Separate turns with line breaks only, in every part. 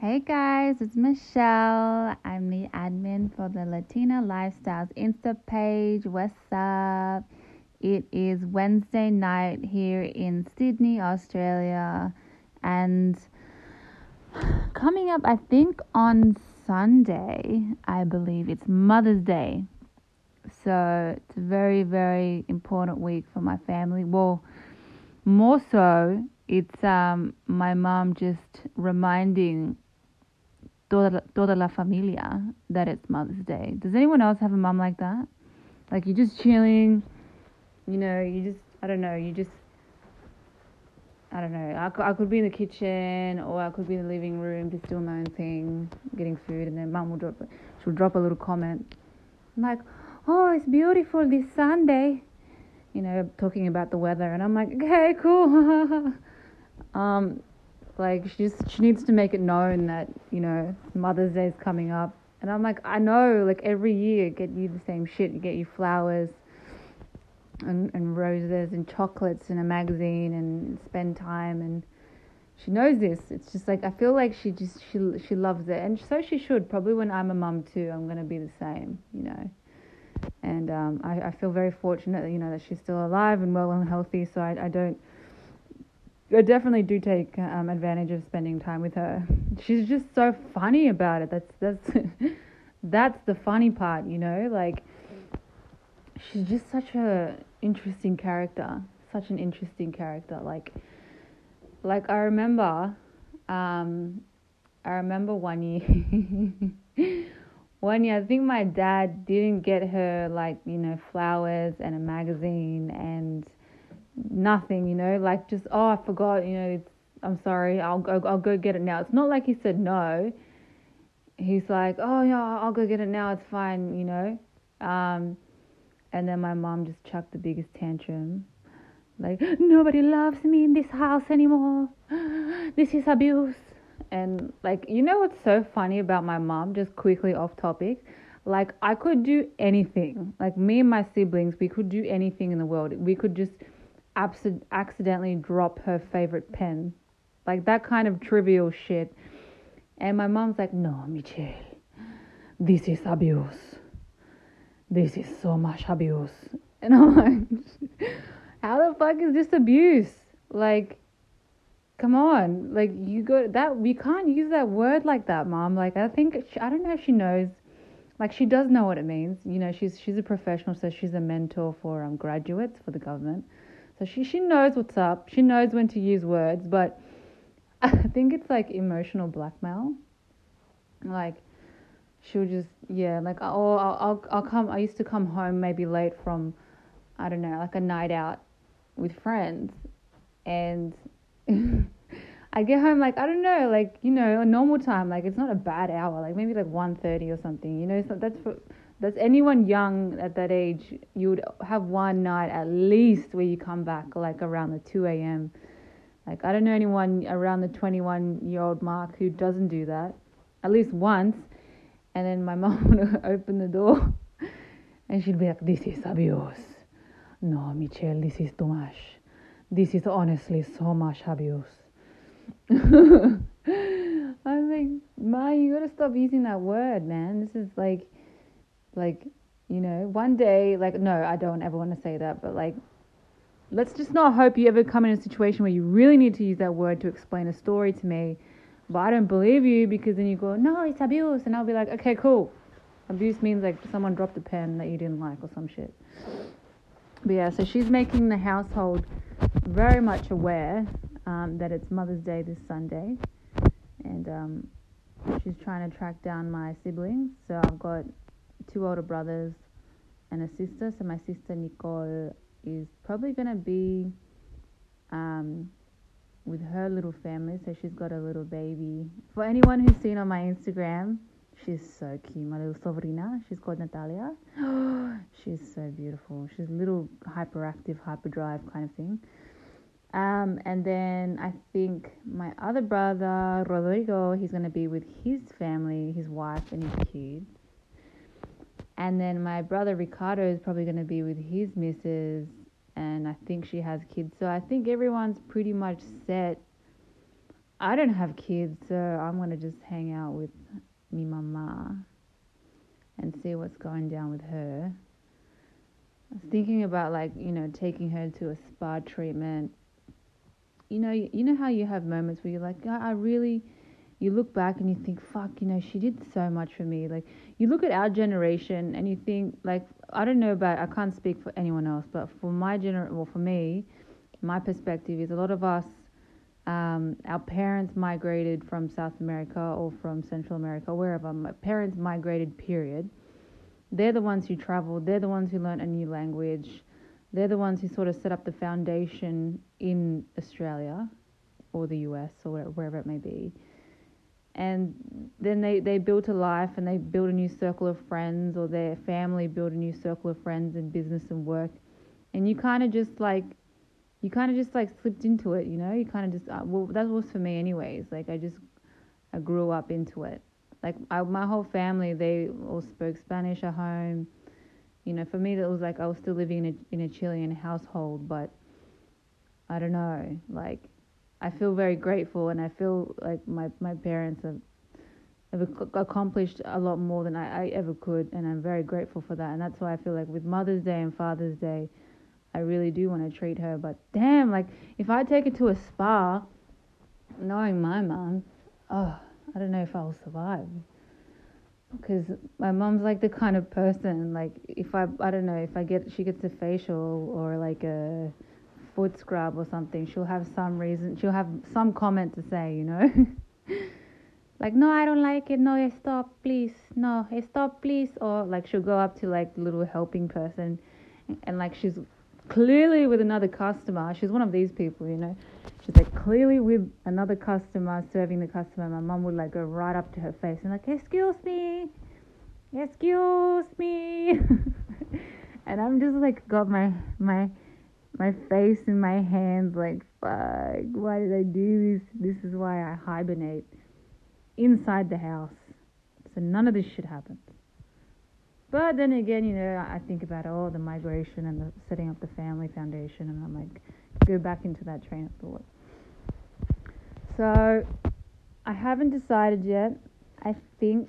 Hey guys, it's Michelle. I'm the admin for the Latina Lifestyles Insta page. What's up? It is Wednesday night here in Sydney, Australia, and coming up, I think on Sunday, I believe it's Mother's Day. So it's a very, very important week for my family. Well, more so, it's um, my mom just reminding toda, toda la familia that it's Mother's Day. Does anyone else have a mom like that? Like you're just chilling, you know, you just, I don't know, you just, I don't know, I I could be in the kitchen or I could be in the living room just doing my own thing, getting food, and then mom will drop, she'll drop a little comment. I'm like, oh, it's beautiful this Sunday. You know, talking about the weather, and I'm like, okay, cool. um, like she just she needs to make it known that you know Mother's Day is coming up, and I'm like, I know, like every year get you the same shit, get you flowers, and and roses and chocolates and a magazine and spend time and she knows this. It's just like I feel like she just she she loves it, and so she should. Probably when I'm a mum too, I'm gonna be the same, you know and um, I, I feel very fortunate that you know that she's still alive and well and healthy. So I, I don't, I definitely do take um, advantage of spending time with her. She's just so funny about it. That's that's that's the funny part, you know. Like she's just such a interesting character, such an interesting character. Like like I remember, um, I remember one year. one year, I think my dad didn't get her like you know flowers and a magazine and nothing, you know, like just oh I forgot, you know, I'm sorry, I'll go I'll go get it now. It's not like he said no. He's like, oh yeah, I'll go get it now. It's fine, you know. Um, and then my mom just chucked the biggest tantrum, like nobody loves me in this house anymore. This is abuse and like you know what's so funny about my mom just quickly off topic like i could do anything like me and my siblings we could do anything in the world we could just abs- accidentally drop her favorite pen. Like that kind of trivial shit. And my mom's like no michelle. This is abuse. This is so much abuse. And i'm like how the fuck is this abuse? Like come on. Like you go that we can't use that word like that mom. Like i think she, i don't know if she knows like she does know what it means. You know she's she's a professional so she's a mentor for um graduates for the government so she she knows what's up she knows when to use words but i think it's like emotional blackmail like she'll just yeah like oh I'll, I'll i'll come i used to come home maybe late from i don't know like a night out with friends and I get home like I don't know, like you know, a normal time. Like it's not a bad hour. Like maybe like 1.30 or something. You know, so that's for that's anyone young at that age. You would have one night at least where you come back like around the 2 a.m. Like I don't know anyone around the 21 year old mark who doesn't do that at least once. And then my mom would open the door and she'd be like, "This is abuse. No, Michelle, this is too much." This is honestly so much abuse. I'm like, Ma, you gotta stop using that word, man. This is like, like, you know, one day, like, no, I don't ever want to say that, but like, let's just not hope you ever come in a situation where you really need to use that word to explain a story to me, but I don't believe you because then you go, no, it's abuse, and I'll be like, okay, cool. Abuse means like someone dropped a pen that you didn't like or some shit. But yeah, so she's making the household very much aware um, that it's Mother's Day this Sunday, and um, she's trying to track down my siblings. So I've got two older brothers and a sister. So my sister Nicole is probably gonna be um, with her little family. So she's got a little baby. For anyone who's seen on my Instagram, she's so cute. My little sobrina, she's called Natalia. she's so beautiful. She's a little hyperactive, hyperdrive kind of thing. Um, and then I think my other brother, Rodrigo, he's going to be with his family, his wife, and his kids. And then my brother Ricardo is probably going to be with his missus, and I think she has kids. So I think everyone's pretty much set I don't have kids, so I'm gonna just hang out with me mama and see what's going down with her. I was thinking about like you know taking her to a spa treatment. You know, you know how you have moments where you're like, I really. You look back and you think, fuck, you know, she did so much for me. Like, you look at our generation and you think, like, I don't know about, I can't speak for anyone else, but for my gener, well, for me, my perspective is a lot of us um, our parents migrated from South America or from Central America, wherever. My parents migrated, period. They're the ones who traveled, they're the ones who learned a new language, they're the ones who sort of set up the foundation in Australia or the US or wherever it may be. And then they, they built a life and they built a new circle of friends, or their family built a new circle of friends in business and work. And you kind of just like you kind of just like slipped into it, you know. You kind of just uh, well, that was for me, anyways. Like I just I grew up into it. Like I, my whole family, they all spoke Spanish at home. You know, for me, that was like I was still living in a in a Chilean household, but I don't know. Like I feel very grateful, and I feel like my my parents have have accomplished a lot more than I, I ever could, and I'm very grateful for that. And that's why I feel like with Mother's Day and Father's Day I really do want to treat her. But damn, like if I take her to a spa, knowing my mom, oh, I don't know if I'll survive. Because my mom's like the kind of person, like if I, I don't know, if I get, she gets a facial or like a foot scrub or something, she'll have some reason, she'll have some comment to say, you know. like no i don't like it no eh, stop please no eh, stop please or like she'll go up to like the little helping person and like she's clearly with another customer. She's one of these people, you know. She's like clearly with another customer, serving the customer. My mum would like go right up to her face and like, excuse me, excuse me, and I'm just like got my my my face in my hands, like fuck, why did I do this? This is why I hibernate inside the house, so none of this should happen. But then again, you know, I think about oh the migration and the setting up the family foundation, and I'm like, go back into that train of thought. So I haven't decided yet. I think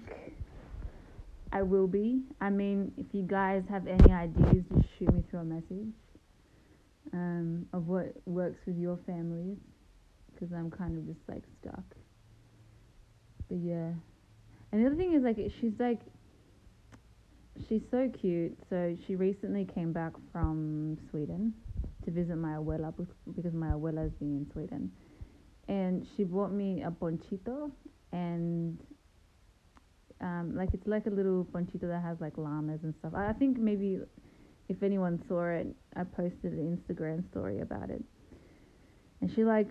I will be. I mean, if you guys have any ideas, just shoot me through a message um, of what works with your families, because I'm kind of just like stuck. But yeah, and the other thing is like she's like she's so cute. So she recently came back from Sweden to visit my abuela because my abuela's been in Sweden. And she bought me a ponchito and um, like it's like a little ponchito that has like llamas and stuff. I think maybe if anyone saw it, I posted an Instagram story about it. And she like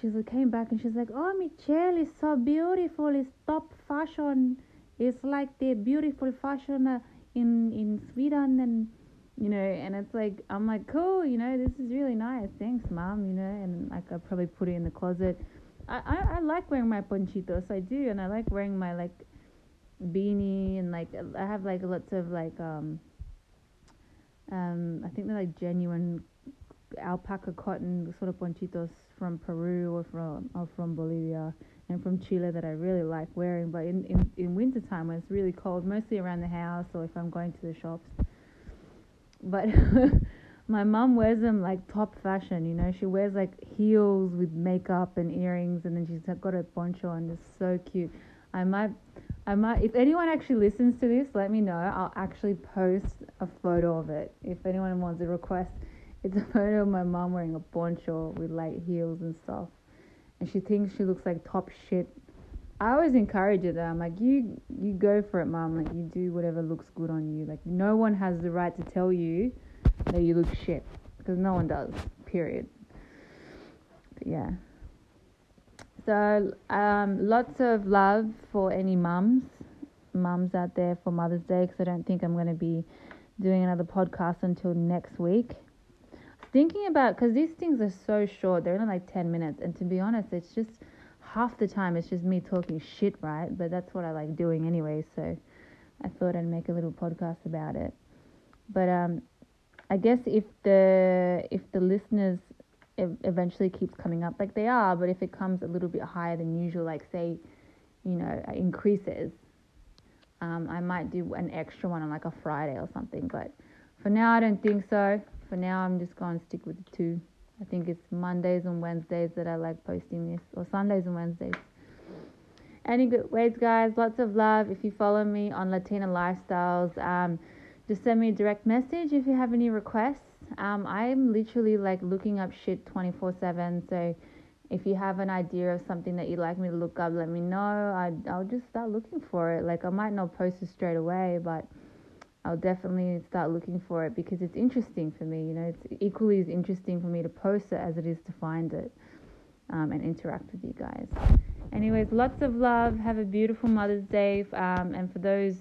she came back and she's like, "Oh, Michelle is so beautiful. It's top fashion it's like the beautiful fashion uh, in in Sweden and you know and it's like I'm like cool you know this is really nice thanks mom you know and like I probably put it in the closet I, I, I like wearing my ponchitos I do and I like wearing my like beanie and like I have like lots of like um um I think they're like genuine alpaca cotton sort of ponchitos from Peru or from or from Bolivia and from Chile that I really like wearing. But in, in, in winter time when it's really cold, mostly around the house or if I'm going to the shops. But my mom wears them like top fashion, you know. She wears like heels with makeup and earrings, and then she's got a poncho, and it's so cute. I might, I might. If anyone actually listens to this, let me know. I'll actually post a photo of it. If anyone wants a request, it's a photo of my mom wearing a poncho with light heels and stuff and she thinks she looks like top shit. I always encourage her. I'm like, you you go for it, mom. Like you do whatever looks good on you. Like no one has the right to tell you that you look shit because no one does. Period. But yeah. So um, lots of love for any mums, mums out there for Mother's Day. Because I don't think I'm going to be doing another podcast until next week thinking about because these things are so short they're only like 10 minutes and to be honest it's just half the time it's just me talking shit right but that's what i like doing anyway so i thought i'd make a little podcast about it but um i guess if the if the listeners it eventually keeps coming up like they are, but if it comes a little bit higher than usual, like say, you know, increases, um, I might do an extra one on like a Friday or something. But for now, I don't think so. For now, I'm just going to stick with the two. I think it's Mondays and Wednesdays that I like posting this, or Sundays and Wednesdays. Any good ways, guys? Lots of love. If you follow me on Latina Lifestyles, um, just send me a direct message if you have any requests. Um, I'm literally like looking up shit 24 7. So if you have an idea of something that you'd like me to look up, let me know. I, I'll just start looking for it. Like, I might not post it straight away, but I'll definitely start looking for it because it's interesting for me. You know, it's equally as interesting for me to post it as it is to find it um, and interact with you guys. Anyways, lots of love. Have a beautiful Mother's Day. Um, and for those,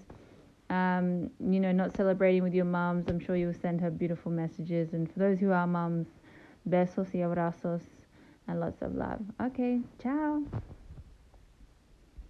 um, you know, not celebrating with your moms, I'm sure you'll send her beautiful messages. And for those who are moms, besos y abrazos and lots of love. Okay, ciao.